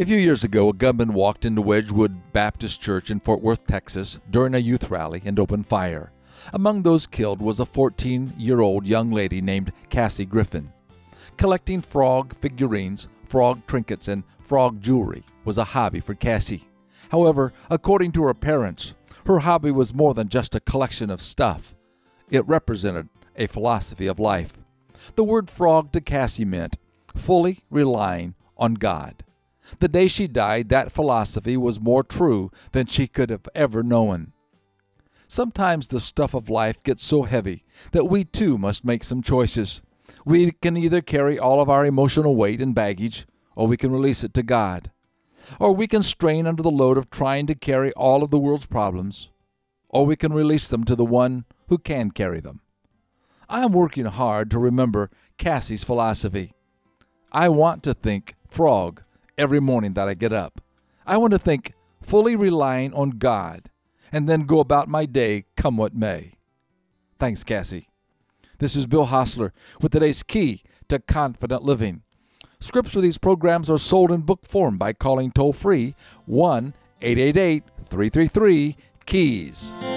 A few years ago, a gunman walked into Wedgwood Baptist Church in Fort Worth, Texas, during a youth rally and opened fire. Among those killed was a 14 year old young lady named Cassie Griffin. Collecting frog figurines, frog trinkets, and frog jewelry was a hobby for Cassie. However, according to her parents, her hobby was more than just a collection of stuff. It represented a philosophy of life. The word frog to Cassie meant fully relying on God. The day she died, that philosophy was more true than she could have ever known. Sometimes the stuff of life gets so heavy that we too must make some choices. We can either carry all of our emotional weight and baggage, or we can release it to God. Or we can strain under the load of trying to carry all of the world's problems, or we can release them to the one who can carry them. I am working hard to remember Cassie's philosophy. I want to think frog every morning that I get up. I want to think fully relying on God and then go about my day come what may. Thanks, Cassie. This is Bill Hostler with today's key to confident living. Scripts for these programs are sold in book form by calling toll free 1 888 333 KEYS.